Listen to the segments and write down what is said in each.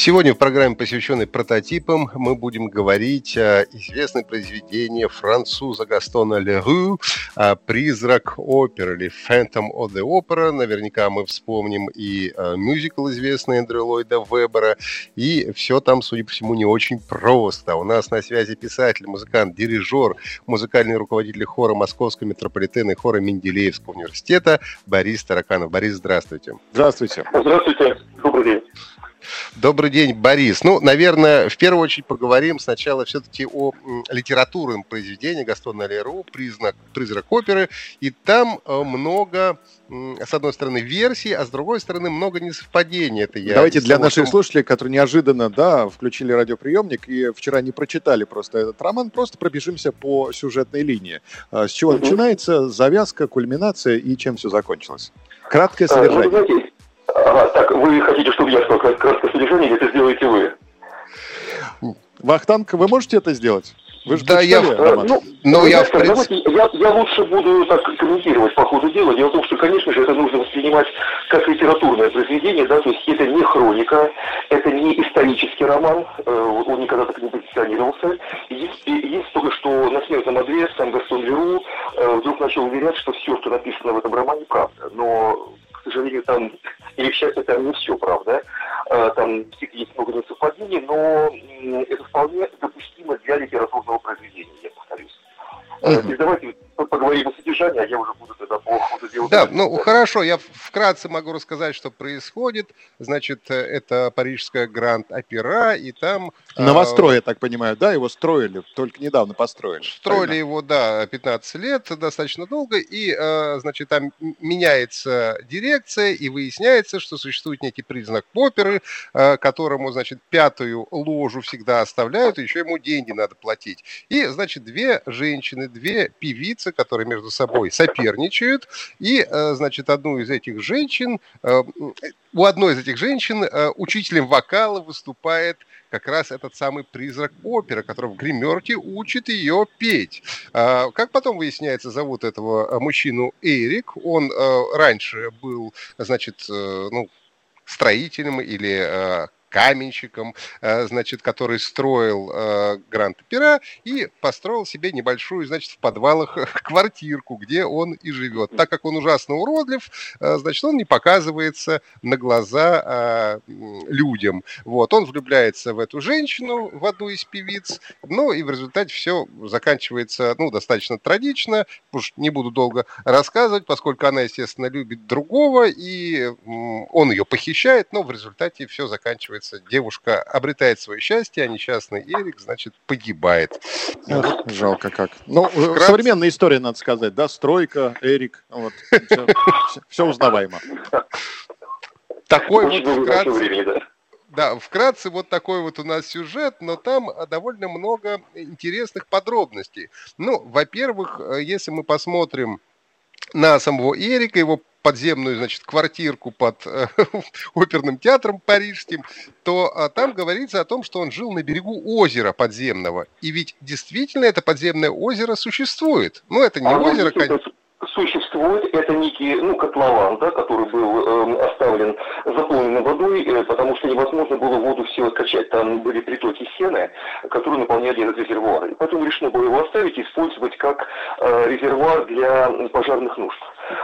Сегодня в программе, посвященной прототипам, мы будем говорить о известном произведении француза Гастона Леру «Призрак оперы» или «Phantom of the Opera». Наверняка мы вспомним и мюзикл известный Эндрю Ллойда Вебера. И все там, судя по всему, не очень просто. У нас на связи писатель, музыкант, дирижер, музыкальный руководитель хора Московского метрополитена и хора Менделеевского университета Борис Тараканов. Борис, здравствуйте. Здравствуйте. Здравствуйте. Добрый день. Добрый день, Борис. Ну, наверное, в первую очередь поговорим сначала все-таки о литературном произведении Гастона Леру «Признак, «Призрак оперы». И там э, много, с одной стороны, версий, а с другой стороны, много несовпадений. Это я Давайте для наших том... слушателей, которые неожиданно да, включили радиоприемник и вчера не прочитали просто этот роман, просто пробежимся по сюжетной линии. А, с чего начинается завязка, кульминация и чем все закончилось? Краткое а, содержание. Ну, знаете, Ага, так, вы хотите, чтобы я сказал краткое содержание, это сделаете вы? Вахтанг, вы можете это сделать? Вы же да, я, роман? ну, ну, я, в принципе... я, я лучше буду так комментировать по ходу дела. Дело в том, что, конечно же, это нужно воспринимать как литературное произведение, да, то есть это не хроника, это не исторический роман, э, он никогда так не позиционировался. Есть, есть только что на смертном одре сам Гастон Веру э, вдруг начал уверять, что все, что написано в этом романе, правда. Но к сожалению, там, или к счастью, там не все правда. А, там есть много несовпадений, но это вполне допустимо для литературного произведения, я повторюсь. Uh-huh. Давайте поговорим о содержании, а я уже буду тогда по ходу дела. Да, ну хорошо, я вкратце могу рассказать, что происходит. Значит, это парижская Гранд-Опера, и там... Новострой, а, я так понимаю, да? Его строили, только недавно построили. Строили правильно? его, да, 15 лет, достаточно долго, и, а, значит, там меняется дирекция, и выясняется, что существует некий признак оперы, которому, значит, пятую ложу всегда оставляют, и еще ему деньги надо платить. И, значит, две женщины, две певицы, певицы, которые между собой соперничают, и, э, значит, одну из этих женщин, э, у одной из этих женщин э, учителем вокала выступает как раз этот самый призрак оперы, который в гримерке учит ее петь. А, как потом выясняется, зовут этого мужчину Эрик. Он раньше был, значит, ну, строителем или каменщиком, э, значит, который строил э, Гранд-Опера и построил себе небольшую, значит, в подвалах квартирку, где он и живет. Так как он ужасно уродлив, э, значит, он не показывается на глаза людям. Вот, он влюбляется в эту женщину, в одну из певиц, ну и в результате все заканчивается, ну, достаточно трагично, уж не буду долго рассказывать, поскольку она, естественно, любит другого, и он ее похищает, но в результате все заканчивается оказывается, девушка обретает свое счастье, а несчастный Эрик, значит, погибает. Ох, жалко как. Ну, э, Вкратце... современная история, надо сказать, да, стройка, Эрик, вот, все, все узнаваемо. Такой вот вкратце... Да, вкратце вот такой вот у нас сюжет, но там довольно много интересных подробностей. Ну, во-первых, э, если мы посмотрим на самого Эрика, его подземную, значит, квартирку под э, оперным театром парижским, то а, там говорится о том, что он жил на берегу озера подземного. И ведь действительно это подземное озеро существует. Ну, это не а озеро, конечно существует, это некий, ну, котлован, да, который был э, оставлен заполненным водой, э, потому что невозможно было воду все качать. Там были притоки сены, которые наполняли этот резервуар. И поэтому решено было его оставить и использовать как э, резервуар для пожарных нужд.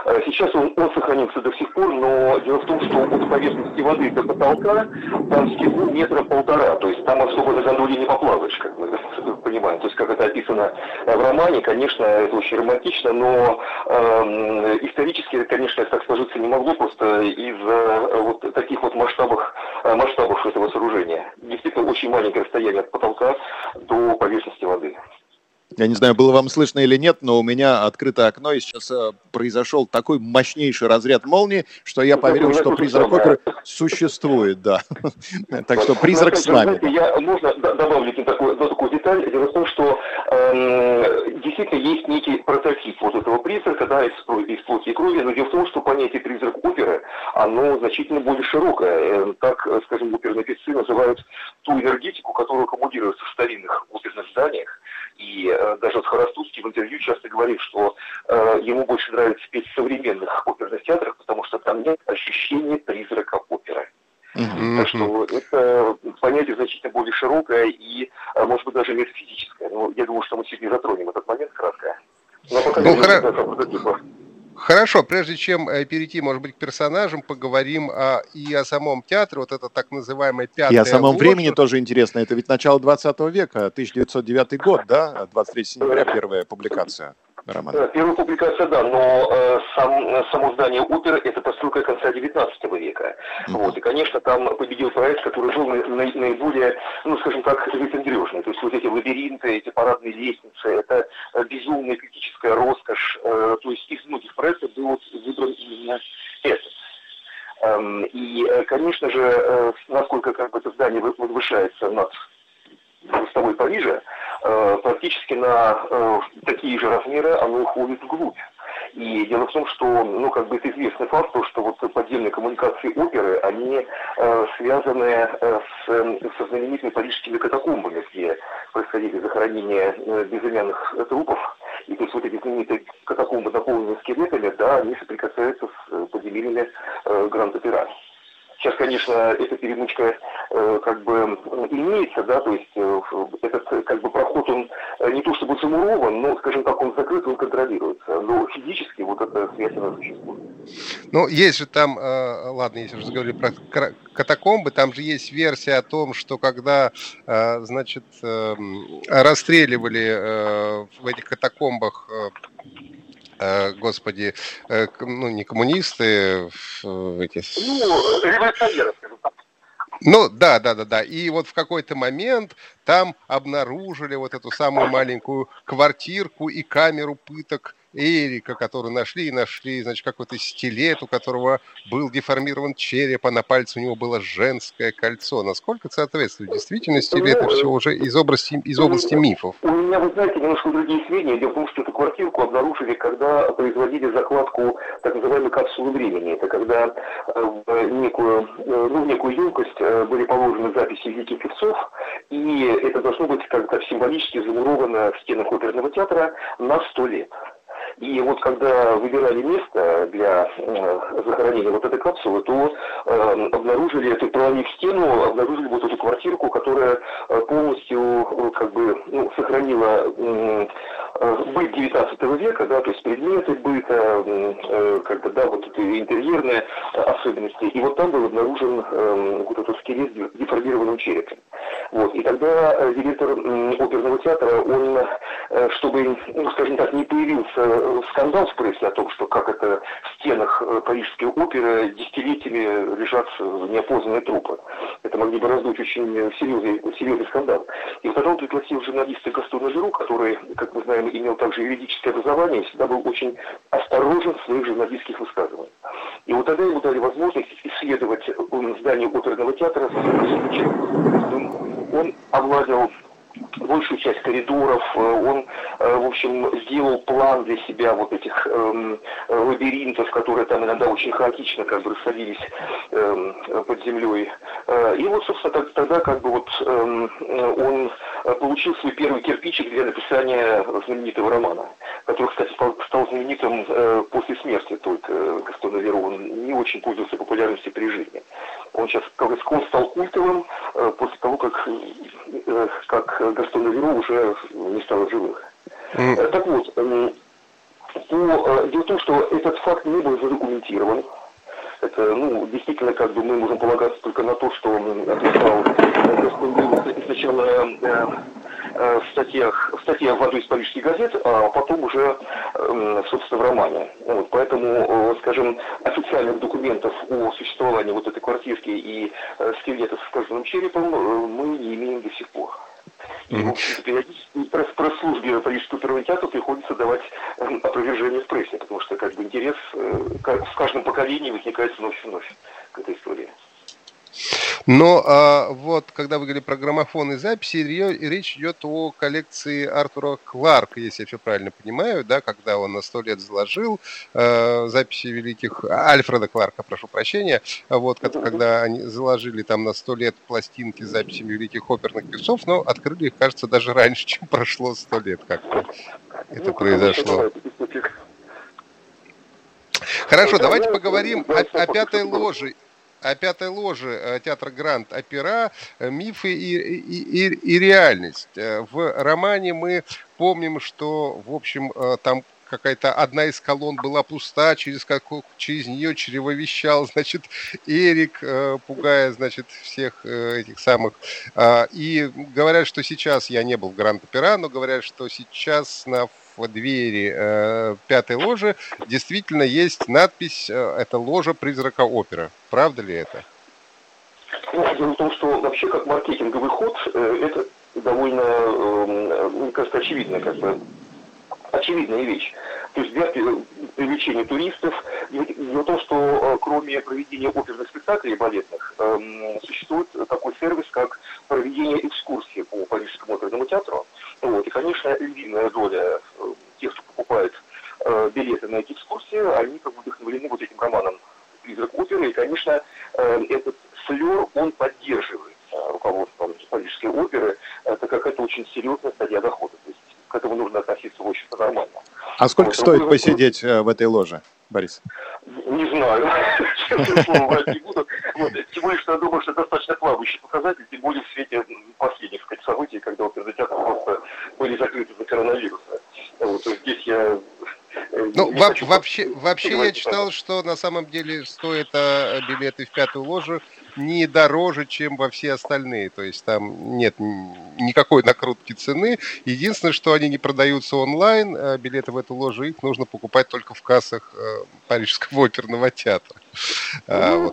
Э, сейчас он, он сохранился до сих пор, но дело в том, что от поверхности воды до потолка там скидку метра полтора, то есть там особо на гондоле не поплаваешь, как мы понимаем. То есть как это описано в романе, конечно, это очень романтично, но э, исторически, конечно, так сложиться не могло просто из-за вот таких вот масштабов, э, масштабов этого сооружения. Действительно, очень маленькое расстояние от потолка до поверхности воды. Я не знаю, было вам слышно или нет, но у меня открытое окно, и сейчас э, произошел такой мощнейший разряд молнии, что я поверил, что призрак оперы существует, да. Так что призрак с нами. Я можно добавлю такую, деталь. Дело в том, что эм, действительно есть некий прототип вот этого призрака, да, из, из плоти и крови, но дело в том, что понятие призрак оперы, оно значительно более широкое. Э, так, скажем, оперные певцы называют ту энергетику, которая аккумулируется в старинных оперных зданиях, и э, даже вот Хоростовский в интервью часто говорит, что э, ему больше нравится петь в современных оперных театрах, потому что там нет ощущения призрака оперы. Mm-hmm. Так что это понятие значительно более широкое и, э, может быть, даже метафизическое. Но я думаю, что мы сегодня затронем этот момент кратко. Но пока ну, хоро... Хорошо, прежде чем э, перейти, может быть, к персонажам, поговорим о, и о самом театре, вот это так называемое пятое. И о самом ложа. времени тоже интересно. Это ведь начало 20 века, 1909 год, да? 23 сентября первая публикация романа. Э, первая публикация, да, но э, сам, само здание оперы – это постройка конца 19 века. Mm-hmm. Вот, и, конечно, там победил проект, который был на, на, наиболее, ну, скажем так, выпендрежный. То есть вот эти лабиринты, эти парадные лестницы, это э, безумная критическая роскошь. Э, то есть из многих проектов был выбран именно этот. Эм, и, э, конечно же, насколько как бы это здание возвышается над мостовой Парижа, Э, практически на э, такие же размеры оно уходит вглубь. И дело в том, что, ну, как бы это известный факт, то, что вот подземные коммуникации оперы, они э, связаны э, с, со знаменитыми парижскими катакомбами, где происходили захоронения э, безымянных трупов. И то есть вот эти знаменитые катакомбы, наполненные скелетами, да, они соприкасаются с э, подземельями э, Гранд-Опера. Сейчас, конечно, эта перемычка э, как бы имеется, да, то есть э, этот как бы проход, он э, не то чтобы замурован, но, скажем так, он закрыт, он контролируется. Но физически вот эта связь, она существует. Ну, есть же там, э, ладно, если уже говорили про катакомбы, там же есть версия о том, что когда, э, значит, э, расстреливали э, в этих катакомбах э, Э, господи, э, ну не коммунисты, эти... Ну, революционеры, скажем так. Ну, да, да, да, да. И вот в какой-то момент там обнаружили вот эту самую маленькую квартирку и камеру пыток Эрика, который нашли, и нашли, значит, какой-то стилет, у которого был деформирован череп, а на пальце у него было женское кольцо. Насколько это соответствует действительности, или это все уже из области, из области мифов? У меня, вы знаете, немножко другие сведения. Дело в том, что эту квартирку обнаружили, когда производили закладку так называемой капсулы времени. Это когда э, в некую, э, ну, в некую емкость э, были положены записи великих певцов, и это должно быть как-то символически замуровано в стенах оперного театра на сто лет. И вот когда выбирали место для э, захоронения вот этой капсулы, то э, обнаружили эту, проломив стену, обнаружили вот эту квартирку, которая э, полностью э, как бы ну, сохранила э, быт 19 века, да, то есть предметы быта, э, как бы, да, вот эти интерьерные особенности. И вот там был обнаружен э, вот этот скелет с деформированным черепом. Вот. И тогда директор оперного театра, он, чтобы, ну, скажем так, не появился скандал в прессе о том, что как это в стенах э, Парижской оперы десятилетиями лежат неопознанные трупы. Это могли бы раздуть очень серьезный, серьезный скандал. И он пригласил журналиста Гастона Жиру, который, как мы знаем, имел также юридическое образование, и всегда был очень осторожен в своих журналистских высказываниях. И вот тогда ему дали возможность исследовать здание оперного театра Он овладел большую часть коридоров, э, он, э, в общем, сделал план для себя вот этих эм, лабиринтов, которые там иногда очень хаотично как бы расходились эм, под землей. Э, и вот, собственно, тогда как бы вот эм, он получил свой первый кирпичик для написания знаменитого романа, который, кстати, стал знаменитым после смерти только Гастона Веро. Он не очень пользовался популярностью при жизни. Он сейчас, как он стал культовым после того, как, как Гастона Веро уже не стало живых. Mm. Так вот, эм, по, э, дело в том, что этот факт не был задокументирован. Это, ну, действительно, как бы мы можем полагаться только на то, что написал Гастон сначала э, в статьях, в статьях в одной из парижских газет, а потом уже, эм, собственно, в романе. Вот, поэтому, скажем, официальных документов о существовании вот этой квартирки и скелета с кожаным черепом мы не имеем до сих пор. И, в периодически пресс-службе Парижского оперного театра приходится давать эм, опровержение в прессе, потому что как бы интерес э, в каждом поколении возникает вновь и вновь к этой истории. Но а, вот, когда вы говорили про граммофон и записи, речь идет о коллекции Артура Кларка, если я все правильно понимаю, да, когда он на сто лет заложил э, записи великих... Альфреда Кларка, прошу прощения, вот, когда они заложили там на сто лет пластинки с записями великих оперных певцов, но открыли их, кажется, даже раньше, чем прошло сто лет как-то. Это ну, произошло. Хорошо, давайте поговорим о, о пятой ложе о пятой ложе э, театра Гранд Опера э, «Мифы и, и, и, и реальность». Э, в романе мы помним, что, в общем, там какая-то одна из колонн была пуста, через, как, через нее чревовещал, значит, Эрик, пугая, значит, всех этих самых. И говорят, что сейчас, я не был в Гранд-Опера, но говорят, что сейчас на в двери э, пятой ложи действительно есть надпись э, «Это ложа призрака опера». Правда ли это? Ну, дело в том, что вообще как маркетинговый ход э, это довольно, э, мне кажется, очевидная, как бы, очевидная вещь. То есть для привлечения туристов. Дело в том, что э, кроме проведения оперных спектаклей балетных, э, существует такой сервис, как проведение экскурсии по Парижскому оперному театру. Вот. И, конечно, львиная доля э, тех, кто покупает э, билеты на эти экскурсии, они как бы вдохновлены вот этим романом «Призрак оперы». И, конечно, э, этот флер, он поддерживает э, руководством Парижской оперы, э, так как это очень серьезная стадия дохода. То есть к этому нужно относиться, в общем-то, нормально. А сколько вот, стоит посидеть. Э, в этой ложе, Борис? Не знаю, честное слово, врать не буду. Вот. Тем более, что я думаю, что это достаточно плавающий показатель, тем более в свете последних сказать, событий, когда оперный театр просто были закрыты за коронавируса. Вот, то здесь я ну, во- вообще, вообще я читал, что на самом деле стоят а, билеты в пятую ложу не дороже, чем во все остальные. То есть там нет никакой накрутки цены. Единственное, что они не продаются онлайн, а билеты в эту ложу, их нужно покупать только в кассах э, Парижского оперного театра. А,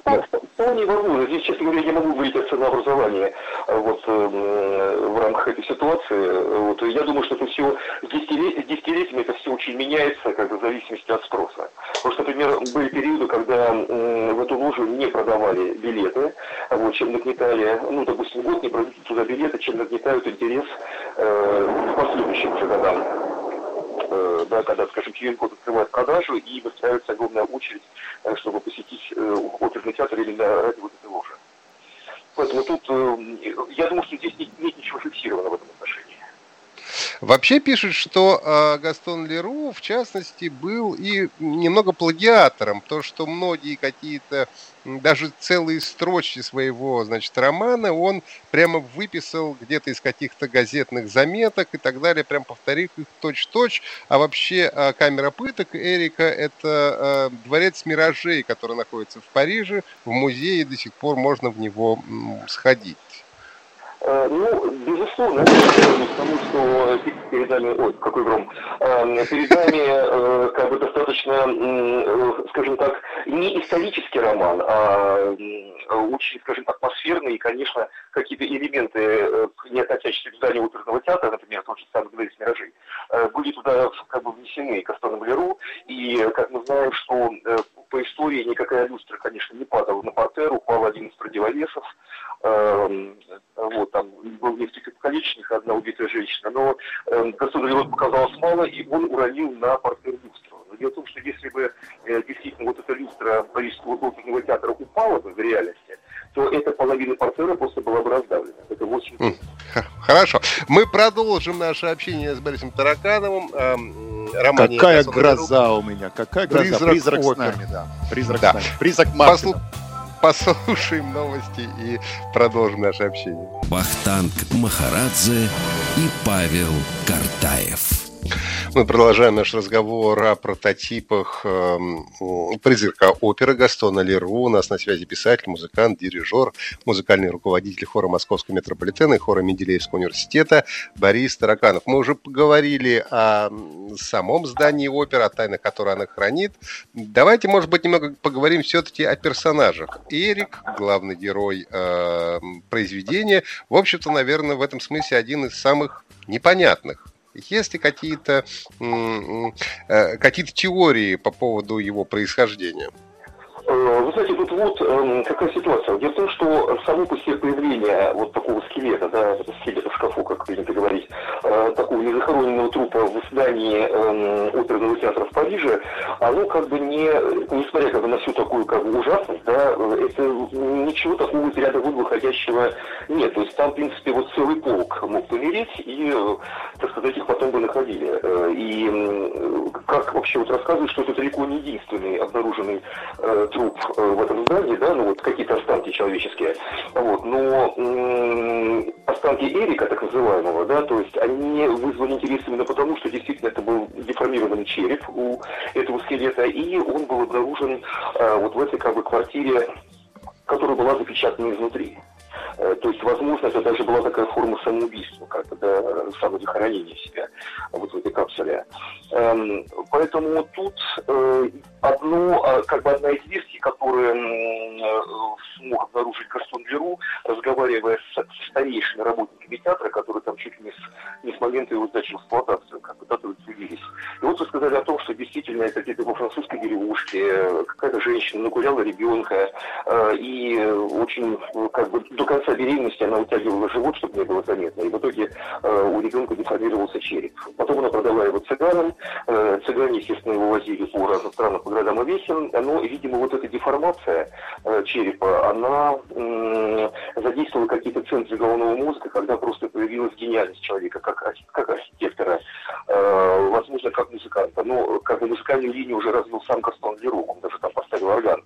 ну, вполне возможно. Здесь, честно говоря, я могу говорить о ценообразовании э, вот, э, в рамках этой ситуации. Вот, я думаю, что это все с десятилетиями это все очень меняется, как бы, в зависимости от спроса. Потому что, например, были периоды, когда в эту ложу не продавали билеты, вот, чем нагнетали, ну, допустим, год не продают туда билеты, чем нагнетают интерес э, к последующим годам. Э, да, когда, скажем, QR-код открывает продажу и выстраивается огромная очередь, э, чтобы посетить э, оперный театр или на ради вот этой ложи. Поэтому тут, э, я думаю, что здесь нет ничего фиксированного в этом отношении. Вообще пишет, что э, Гастон Леру, в частности, был и немного плагиатором. То, что многие какие-то, даже целые строчки своего, значит, романа он прямо выписал где-то из каких-то газетных заметок и так далее, прям повторив их точь-точь. А вообще э, камера пыток Эрика – это э, дворец миражей, который находится в Париже, в музее, до сих пор можно в него сходить. Э, ну, безусловно, это связано с тому, что перед нами, ой, какой гром, э, перед нами э, как бы достаточно, скажем так, не исторический роман, а очень, скажем, атмосферный. И, конечно, какие-то элементы, не относящиеся к зданию оперного театра, например, тот же самый «Говорит миражей», были туда как бы внесены Кастоном Леру, и, как мы знаем, что по истории никакая люстра, конечно, не падала на портер, упал один из противовесов, эм, вот, там был несколько покалеченных, одна убитая женщина, но э, государю показалось мало, и он уронил на партнер люстру. Но дело в том, что если бы э, действительно вот эта люстра Парижского оперного театра упала бы в реальности, то эта половина портера просто была бы раздавлена. Это 8 Хорошо. Мы продолжим наше общение с Борисом Таракановым. Эм, романе Какая гроза у меня, какая гроза. Призрак, Призрак с нами, да. Призрак да. с нами. Призрак Мартина. Послу послушаем новости и продолжим наше общение. Бахтанг Махарадзе и Павел Картаев. Мы продолжаем наш разговор о прототипах э, призрака оперы Гастона Леру. У нас на связи писатель, музыкант, дирижер, музыкальный руководитель хора Московского метрополитена и хора Менделеевского университета Борис Тараканов. Мы уже поговорили о самом здании оперы, о тайнах, которые она хранит. Давайте, может быть, немного поговорим все-таки о персонажах. Эрик, главный герой э, произведения, в общем-то, наверное, в этом смысле один из самых непонятных есть ли какие-то э, какие-то теории по поводу его происхождения? Э, вы знаете, тут вот э, какая ситуация. Дело в том, что само по себе появление вот такого скелета, да, скелета в шкафу, как принято говорить, э, такого незахороненного трупа в здании э, оперного театра в Париже, оно как бы не, несмотря как бы на всю такую как бы ужасность, да, это ничего такого из ряда вон выходящего нет. То есть там, в принципе, вот целый полк мог помереть, и, э, так сказать, их потом бы находили. Э, и э, как вообще вот рассказывают, что это далеко не единственный обнаруженный э, труп э, в этом здании, да, ну вот какие-то останки человеческие, вот, но м- останки Эрика, так называемого, да, то есть они вызвали интерес именно потому, что действительно это был деформированный череп у этого скелета, и он был обнаружен э, вот в этой как бы квартире, которая была запечатана изнутри. Э, то есть, возможно, это даже была такая форма самоубийства, как да, самозахоронения себя вот в этой капсуле. Эм, поэтому тут э, одно, а, как бы одна из версий, которую э, смог обнаружить Гарсон Леру, разговаривая с, старейшими работниками театра, которые там чуть ли не с, не с момента его сдачи в эксплуатацию, как бы, да, трудились. И вот вы сказали о том, что действительно это где-то во французской деревушке какая-то женщина нагуляла ребенка, и очень, как бы, до конца беременности она утягивала живот, чтобы не было заметно, и в итоге у ребенка деформировался череп. Потом она продала его цыганам, цыгане, естественно, его возили по разным странам, городам и весям, но, видимо, вот эта деформация э, черепа, она задействовала какие-то центры головного мозга, когда просто появилась гениальность человека, как, как архитектора, э, возможно, как музыканта. Но как бы музыкальную линию уже развил сам Гастон Леру, он даже там поставил орган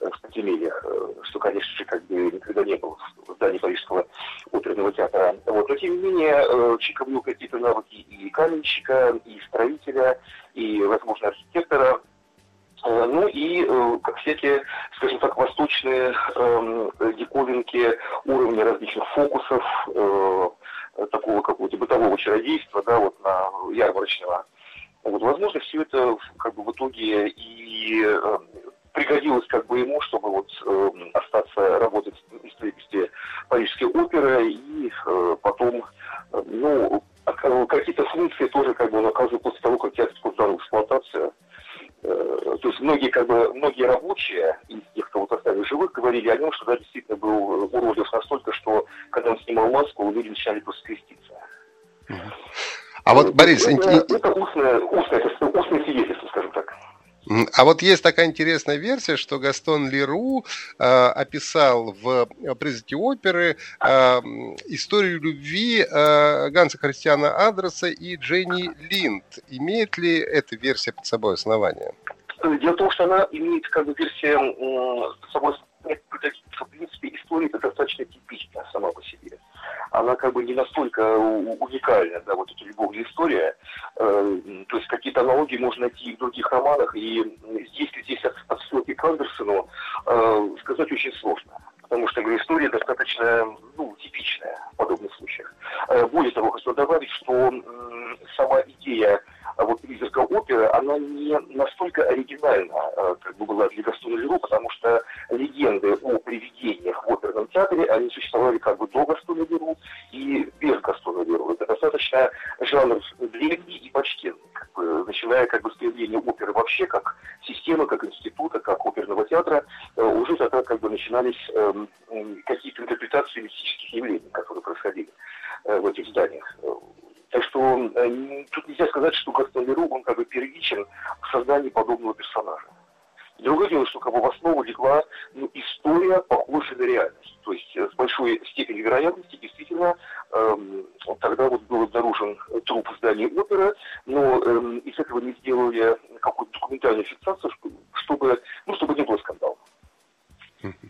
э, в подземельях, что, конечно же, как бы никогда не было в здании Парижского оперного театра. Вот. Но, тем не менее, Чика какие-то навыки и каменщика, и строителя, и, возможно, архитектора. Э, ну и э, как всякие, скажем так, восточные э, диковинки уровня различных фокусов, э, такого какого-то бытового чародейства, да, вот на ярмарочного. Вот, возможно, все это как бы в итоге и пригодилось как бы ему, чтобы вот остаться работать в строительстве Парижской оперы и потом, ну, какие-то функции тоже как бы он оказывал после того, как сдан в эксплуатацию. Э, то есть многие, как бы, многие рабочие из тех, кого оставили живых, говорили о нем, что да, действительно был уродлив настолько, что когда он снимал маску, люди начинали просто креститься. А вот, Борис... Это, это устное, устное, устное свидетельство, скажем так. А вот есть такая интересная версия, что Гастон Леру э, описал в призраке оперы э, историю любви э, Ганса Христиана Андреса и Дженни Линд. Имеет ли эта версия под собой основание? Дело в том, что она имеет как бы версия э, под собой в принципе, история достаточно типичная сама по себе она как бы не настолько уникальна, да, вот эта любовная история. Э, то есть какие-то аналогии можно найти и в других романах, и здесь здесь от, отсылки к Андерсону э, сказать очень сложно. Потому что говорю, история достаточно ну, типичная в подобных случаях. Э, более того, хочу добавить, что э, сама идея а вот призрака оперы, она не настолько оригинальна, э, как бы была для Гастона Леру, потому что легенды о привидениях в оперном театре, они существовали как бы до Гастона Леру и без Гастона Леру. Это достаточно жанр древний и почтенный, как бы, начиная как бы с появления оперы вообще, как системы, как института, как оперного театра, э, уже тогда как бы начинались эм, какие-то интерпретации мистических явлений, которые происходили э, в этих зданиях. Так что э, тут нельзя сказать, что Гастон Леру, он как бы первичен в создании подобного персонажа. Другое дело, что как бы в основу легла ну, история, похожая на реальность. То есть э, с большой степенью вероятности действительно эм, тогда вот был обнаружен труп в здании оперы, но эм, из этого не сделали какую-то документальную фиксацию, чтобы, ну, чтобы не было скандала.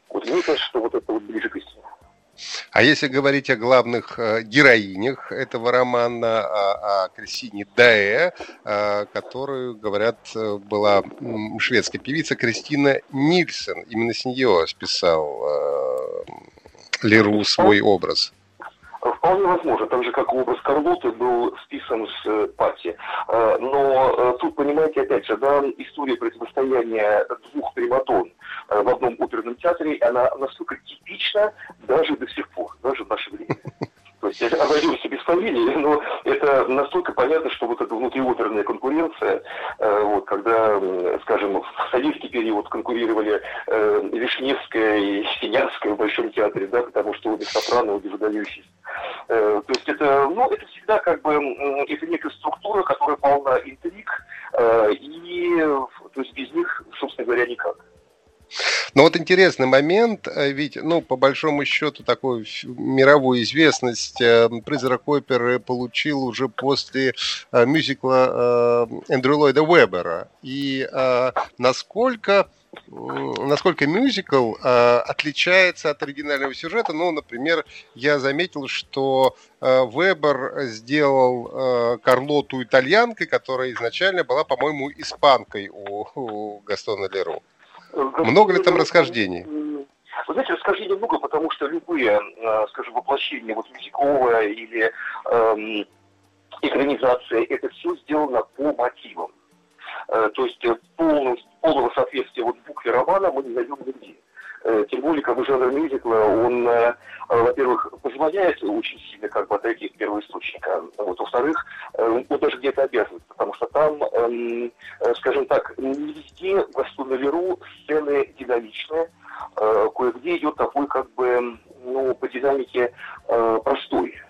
Вот мне кажется, что вот это вот ближе к истине. А если говорить о главных э, героинях этого романа, о, о Кристине Даэ, э, которую, говорят, э, была шведская певица Кристина Нильсен, именно с нее списал Леру свой образ. Вполне возможно, так же как образ Карлоты был списан с Пати. Э, но тут, понимаете, опять же, да, история противостояния двух приматон в одном оперном театре, она настолько типична даже до сих пор, даже в наше время. То есть я обойдемся без фамилии, но это настолько понятно, что вот эта внутриоперная конкуренция, э, вот, когда, скажем, в советский период конкурировали э, Вишневская и Синявская в Большом театре, да, потому что обе сопрано, обе выдающиеся. Э, то есть это, ну, это всегда как бы, это некая структура, которая полна интриг, э, и то есть без них, собственно говоря, никак. Но вот интересный момент, э, ведь, ну, по большому счету, такую мировую известность э, «Призрак оперы» получил уже после э, мюзикла Эндрю Ллойда Уэббера. И насколько насколько мюзикл э, отличается от оригинального сюжета. Ну, например, я заметил, что э, Вебер сделал э, Карлоту итальянкой, которая изначально была, по-моему, испанкой у, у Гастона Леру. Много ли там расхождений? Вы знаете, расхождений много, потому что любые, э, скажем, воплощения, вот мюзиковое или эм, экранизация, это все сделано по мотивам. Э, то есть э, полного, полного соответствия вот букве романа мы не найдем нигде. Э, тем более, как бы жанр мюзикла, он, э, во-первых, позволяет очень сильно как бы отойти от первоисточника. Вот, во-вторых, э, он даже где-то обязывает, потому что там, эм, скажем так, не везде в Гастон Веру сцены динамичные, кое-где идет такой как бы, ну, по динамике простой.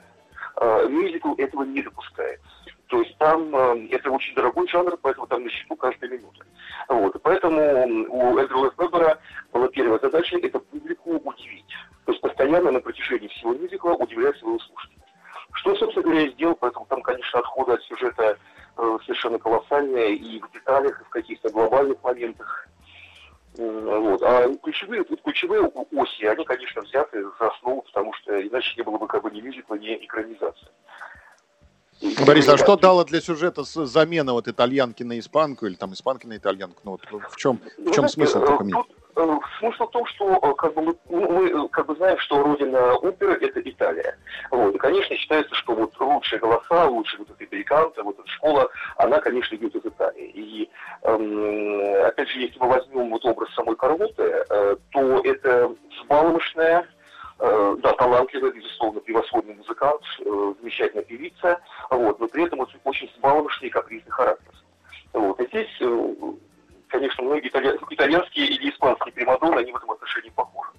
Мюзикл этого не допускает. То есть там это очень дорогой жанр, поэтому там на счету каждая минута. Вот. Поэтому у Эндрю Вебера была первая задача – это публику удивить. То есть постоянно на протяжении всего мюзикла удивлять своего слушателя. Что, собственно говоря, я сделал, поэтому там, конечно, отходы от сюжета э, совершенно колоссальные и в деталях, и в каких-то глобальных моментах. Вот. А ключевые, ключевые оси, они, конечно, взяты за основу, потому что иначе не было бы как бы ни мюзикла, ни экранизации. Борис, а что дало для сюжета замена вот итальянки на испанку или там испанки на итальянку? Ну вот в чем, в чем смысл такой менять? Э, смысл в том, что э, как бы, мы, ну, мы э, как бы знаем, что родина оперы – это Италия. Вот. И, конечно, считается, что вот лучшие голоса, лучшие вот эти американцы, вот эта школа, она, конечно, идет из Италии. И, эм, опять же, если мы возьмем вот образ самой Карлоты, э, то это взбалмошная, Э, да, талантливая, безусловно, превосходный музыкант, э, замечательная певица, вот, но при этом очень сбалмошный и капризный характер. Вот. И здесь, э, конечно, многие итальянские или испанские примадонны, они в этом отношении похожи.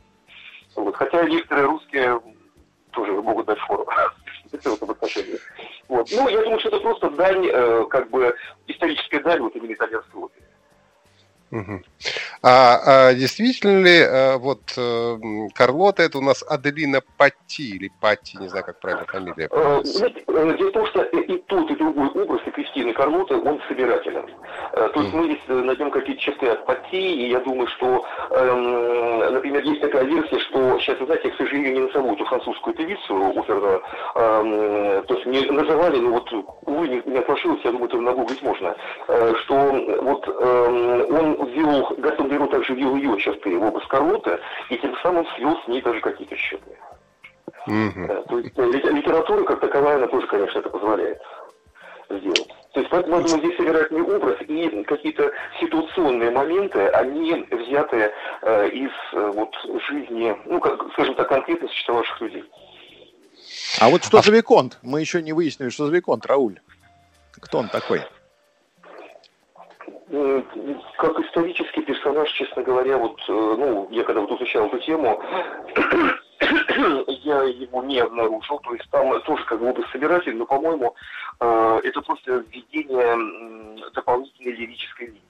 Вот. Хотя некоторые русские тоже могут дать фору в этом отношении. Вот. Ну, я думаю, что это просто дань, как бы, историческая дань вот именно итальянской оперы. А, а действительно ли а, вот а, Карлота это у нас Аделина Патти или Патти, не знаю, как правильно фамилия? Э, дело в том, что и тот, и другой образ, и Кристины Карлоты, он собирателен. То есть мы здесь найдем какие-то черты от Патти, и я думаю, что, эм, например, есть такая версия, что сейчас, вы знаете, к сожалению, не назову эту французскую певицу оперную, эм, то есть не называли, но вот, увы, не, не отложилось, я думаю, это нагуглить можно, что вот эм, он ввел, Беру также ввел ее черты в образ Карлота, и тем самым свел с ней даже какие-то счеты. Mm-hmm. То есть э, литература как таковая, она тоже, конечно, это позволяет сделать. То есть поэтому думаю, здесь не образ, и какие-то ситуационные моменты, они взяты э, из э, вот, жизни, ну, как, скажем так, конкретно существовавших людей. А вот что а... за Виконт? Мы еще не выяснили, что за Виконт, Рауль. Кто он такой? Э, как исторический персонаж, честно говоря, вот, э, ну, я когда вот изучал эту тему, я его не обнаружил, то есть там тоже как бы собиратель, но, по-моему, э, это просто введение дополнительной лирической линии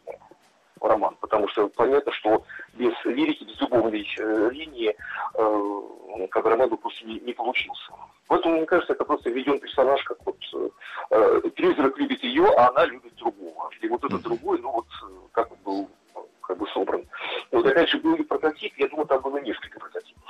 роман, потому что понятно, что без лирики, без любовной линии как бы роман бы просто не, не получился. Поэтому, мне кажется, это просто введен персонаж, как вот э, призрак любит ее, а она любит другого. И вот этот другой, ну вот, как он был как бы собран. Вот опять же, был ли прототип, я думаю, там было несколько прототипов.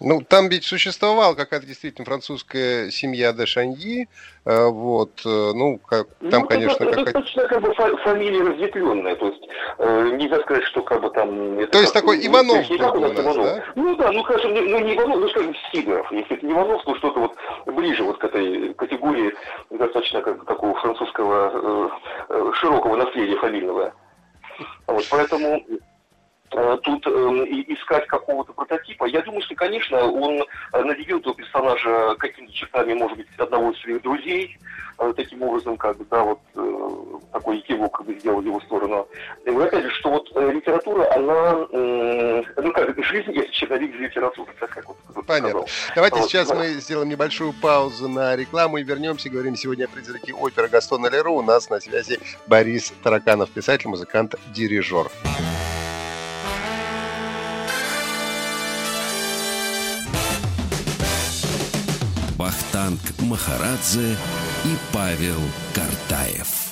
Ну, там ведь существовала какая-то действительно французская семья де Шаньи, э, вот, э, ну, как, там, ну, конечно, это, какая-то... Достаточно, как бы, фамилия разветвленная, то есть, э, нельзя сказать, что, как бы, там... Это то есть, такой Иванов был у нас, Иванов. да? Ну, да, ну, хорошо, ну, не Иванов, ну, скажем, Сидоров, если это не Иванов, то что-то вот ближе вот к этой категории достаточно, как такого французского э, широкого наследия фамильного. Вот, поэтому тут э, искать какого-то прототипа. Я думаю, что, конечно, он э, наделил этого персонажа какими-то чертами, может быть, одного из своих друзей, э, таким образом, как бы, да, вот э, такой кивок как бы сделал в его сторону. И опять же, что вот э, литература, она, э, ну как, жизнь есть черновик литературы, так как вот Понятно. Сказал. Давайте вот, сейчас да. мы сделаем небольшую паузу на рекламу и вернемся. Говорим сегодня о призраке оперы Гастона Леру. У нас на связи Борис Тараканов, писатель, музыкант, дирижер. Вахтанг Махарадзе и Павел Картаев.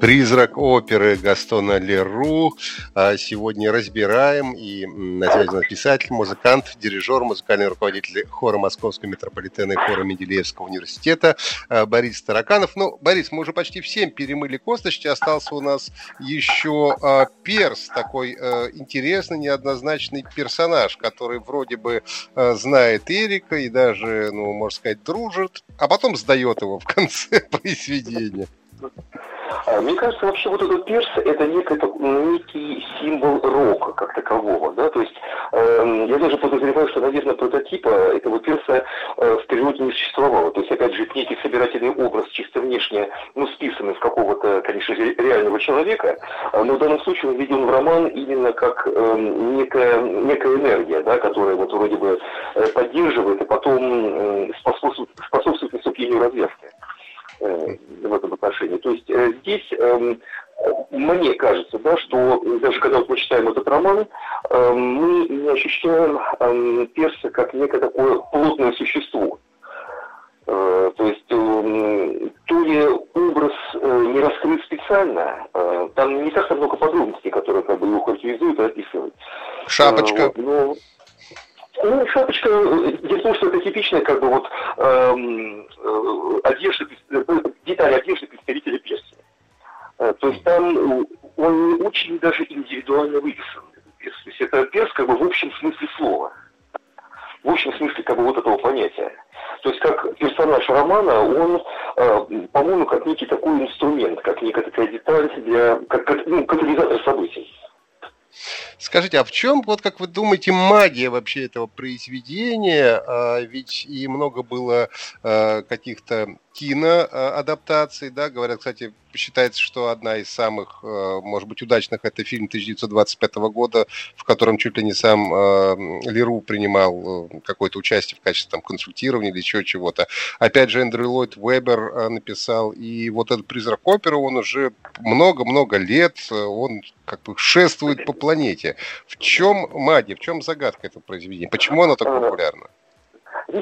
Призрак оперы Гастона Леру. А, сегодня разбираем. И на связи у писатель, музыкант, дирижер, музыкальный руководитель хора Московского метрополитена и хора Менделеевского университета а, Борис Тараканов. Ну, Борис, мы уже почти всем перемыли косточки. Остался у нас еще а, Перс, такой интересный, неоднозначный персонаж, который вроде бы знает Эрика и даже, ну, можно сказать, дружит, а потом сдает его в конце произведения. А, мне кажется, вообще вот этот перс это некий, некий символ рока как такового, да, то есть э, я даже подозреваю, что, наверное, прототипа этого перса э, в природе не существовало, то есть, опять же, некий собирательный образ чисто внешне, ну, списанный с какого-то, конечно реального человека, а, но в данном случае он введен в роман именно как э, некая, некая энергия, да, которая вот вроде бы э, поддерживает и потом э, способствует, способствует наступлению развязки. Э, в этом отношении. То есть э, здесь эм, мне кажется, да, что даже когда вот мы читаем этот роман, эм, мы не ощущаем эм, перса как некое такое плотное существо. Э, то есть то ли образ не раскрыт специально, там не так много подробностей, которые как бы его характеризуют и описывают. Шапочка. Вот, но... Ну, шапочка, дело в том, что это типичная как бы вот эм, э, одежда, э, деталь одежды представителя Персии. Э, то есть там он очень даже индивидуально выписан. То есть это перс как бы в общем смысле слова. В общем смысле как бы вот этого понятия. То есть как персонаж романа, он, э, по-моему, как некий такой инструмент, как некая такая деталь для, как, ну, катализатор событий. Скажите, а в чем, вот как вы думаете, магия вообще этого произведения? А, ведь и много было а, каких-то киноадаптаций, да, говорят, кстати, считается, что одна из самых, э, может быть, удачных это фильм 1925 года, в котором чуть ли не сам э, Леру принимал э, какое-то участие в качестве там, консультирования или еще чего-то. Опять же, Эндрю Ллойд Вебер написал, и вот этот «Призрак оперы», он уже много-много лет, он как бы шествует по планете. В чем магия, в чем загадка этого произведения? Почему оно так популярно?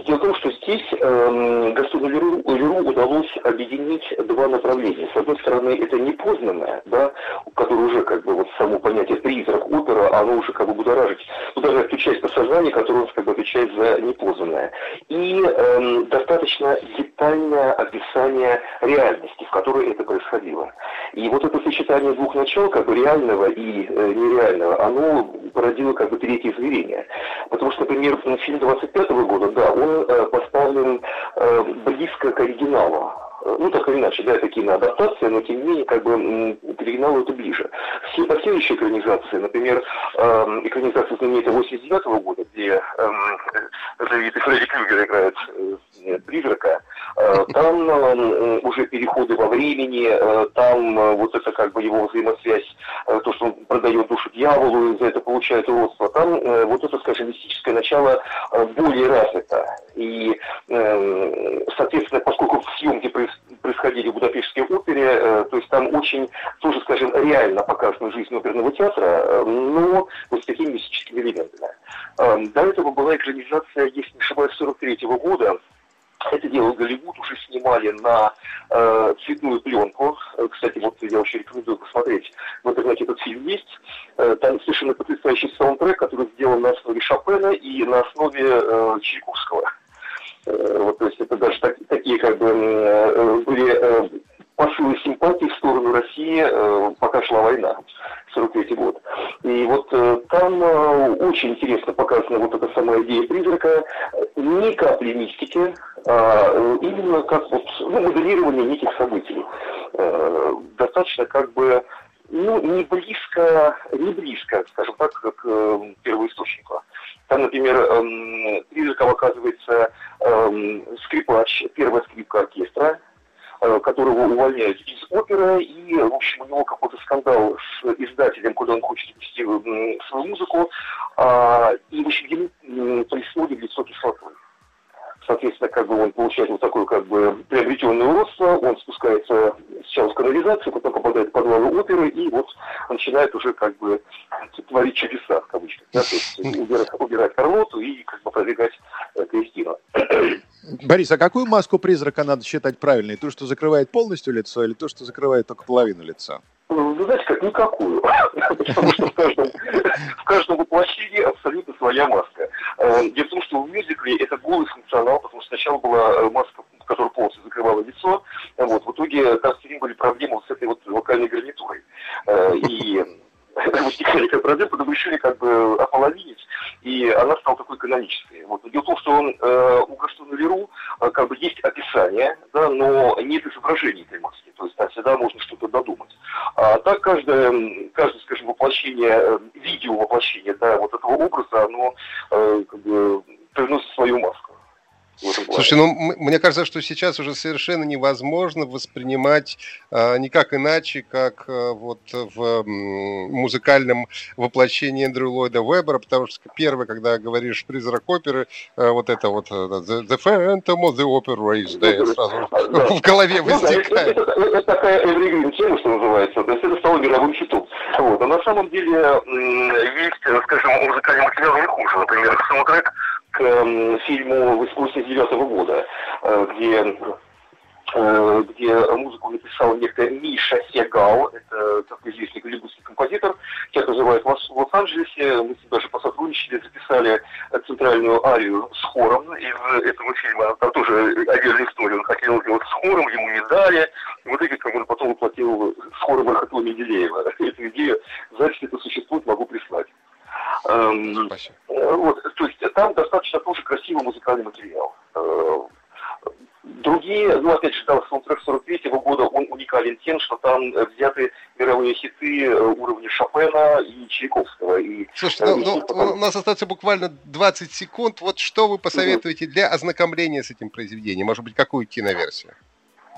Дело в том, что здесь э, Леру, Леру удалось объединить два направления. С одной стороны, это непознанное, да, которое уже как бы вот само понятие призрак, опера, оно уже как бы будоражит, будоражит ту часть подсознания, которая как бы отвечает за непознанное. И э, достаточно детальное описание реальности, в которой это происходило. И вот это сочетание двух начал, как бы реального и э, нереального, оно породило как бы третье измерение. Потому что, например, фильм 25 -го года, да, он э, поставлен э, близко к оригиналу. Ну, так или иначе, да, это киноадаптация, но тем не менее, как бы к оригиналу это ближе. Все последующие экранизации, например, э, экранизация знаменитая 89 -го года, где э, знаменитый Фредди Крюгер играет э, призрака, э, там э, уже переходы во времени, э, там э, вот это как бы его взаимосвязь, э, то, что он продает душу дьяволу и за это получает уродство, там э, вот это, скажем, мистическое начало э, более развито. И, э, соответственно, поскольку съемки происходили в Будапештской опере, э, то есть там очень, тоже, скажем, реально показана жизнь оперного театра, э, но вот с такими мистическими элементами. Э, до этого была экранизация, если не ошибаюсь, 43 -го года, это дело Голливуд уже снимали на э, цветную пленку. Э, кстати, вот я очень рекомендую посмотреть. В интернете этот фильм есть. Э, там совершенно потрясающий саундтрек, который сделан на основе Шопена и на основе э, Чайковского. Э, вот, то есть это даже так, такие как бы э, были э, посылы симпатии в сторону России, пока шла война, 43 год. И вот там очень интересно показана вот эта самая идея призрака, не капли мистики, а именно как вот ну, моделирование неких событий. Достаточно как бы ну, не близко, не близко, скажем так, к первоисточнику. Там, например, эм, оказывается эм, скрипач, первая скрипка оркестра, Э, которого увольняют из оперы, и, в общем, у него какой-то скандал с издателем, куда он хочет вести свою музыку, а, и, в общем, ему присвоили лицо кислотой. Соответственно, как бы он получает вот такое как бы приобретенное уродство, он спускается сначала в канализацию, потом попадает в подвалы оперы и вот начинает уже как бы творить чудеса, в кавычках. Да? То есть убирать, убирать Карлоту и как бы продвигать э, Кристину. Борис, а какую маску призрака надо считать правильной? Ту, что закрывает полностью лицо, или ту, что закрывает только половину лица? Вы знаете, как никакую. Потому что в каждом, в каждом воплощении абсолютно своя маска. Э, дело в том, что в мюзикле это голый функционал, потому что сначала была э, маска, которая полностью закрывала лицо. Вот, в итоге там все время были проблемы с этой вот вокальной гарнитурой. Э, и возникали как проблемы, потом решили как бы ополовинить, и она стала такой канонической. Вот. Дело в том, что он, э, у Гастона Леру э, как бы есть описание, да, но нет изображения этой маски, то есть там всегда можно что-то додумать. А так каждое, каждое, скажем, воплощение, э, видео воплощение да, вот этого образа, оно э, как бы приносит свою маску. Слушай, ну мне кажется, что сейчас уже совершенно невозможно воспринимать э, никак иначе, как э, вот в э, музыкальном воплощении Эндрю Ллойда Вебера, потому что первое, когда говоришь призрак оперы, э, вот это вот э, the, the Phantom of the Opera is there, сразу да. в голове ну, возникает. Да, это, это, это такая evergreen тема, что называется, то есть это стало мировым хитом. Вот. А на самом деле есть, скажем, музыкальный материал не хуже, например, саундтрек к э, фильму 89 -го года, э, где э, где музыку написал некто Миша Сегал, это такой известный голливудский композитор, сейчас называют в Лос-Анджелесе, мы с ним даже посотрудничали, записали центральную арию с хором. Из этого фильма, там тоже отдельная история, он хотел сделать с хором, ему не дали, в итоге как он потом воплотил с хором Архатуа Менделеева. Эту идею, запись это существует, могу прислать. Эм, вот, то есть там достаточно тоже красивый музыкальный материал. Э, другие, ну, опять же, там саундтрек 43 -го года, он уникален тем, что там взяты мировые хиты э, уровня Шопена и Чайковского. И, Слушайте, ну, ну, потом... у нас остается буквально 20 секунд. Вот что вы посоветуете для ознакомления с этим произведением? Может быть, какую киноверсию?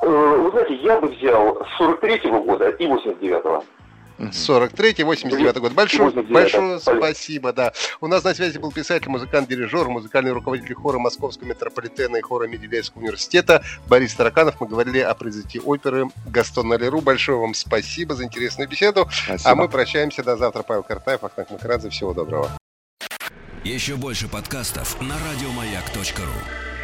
Э, вы знаете, я бы взял 43 -го года и 89-го. 43-й, 89 год. Большое, большое спасибо, да. У нас на связи был писатель, музыкант, дирижер, музыкальный руководитель хора Московского метрополитена и хора Менделеевского университета Борис Тараканов. Мы говорили о произведении оперы Гастон Налеру. Большое вам спасибо за интересную беседу. Спасибо. А мы прощаемся до завтра. Павел Картаев, Ахтанг Махарадзе. Всего доброго. Еще больше подкастов на радиомаяк.ру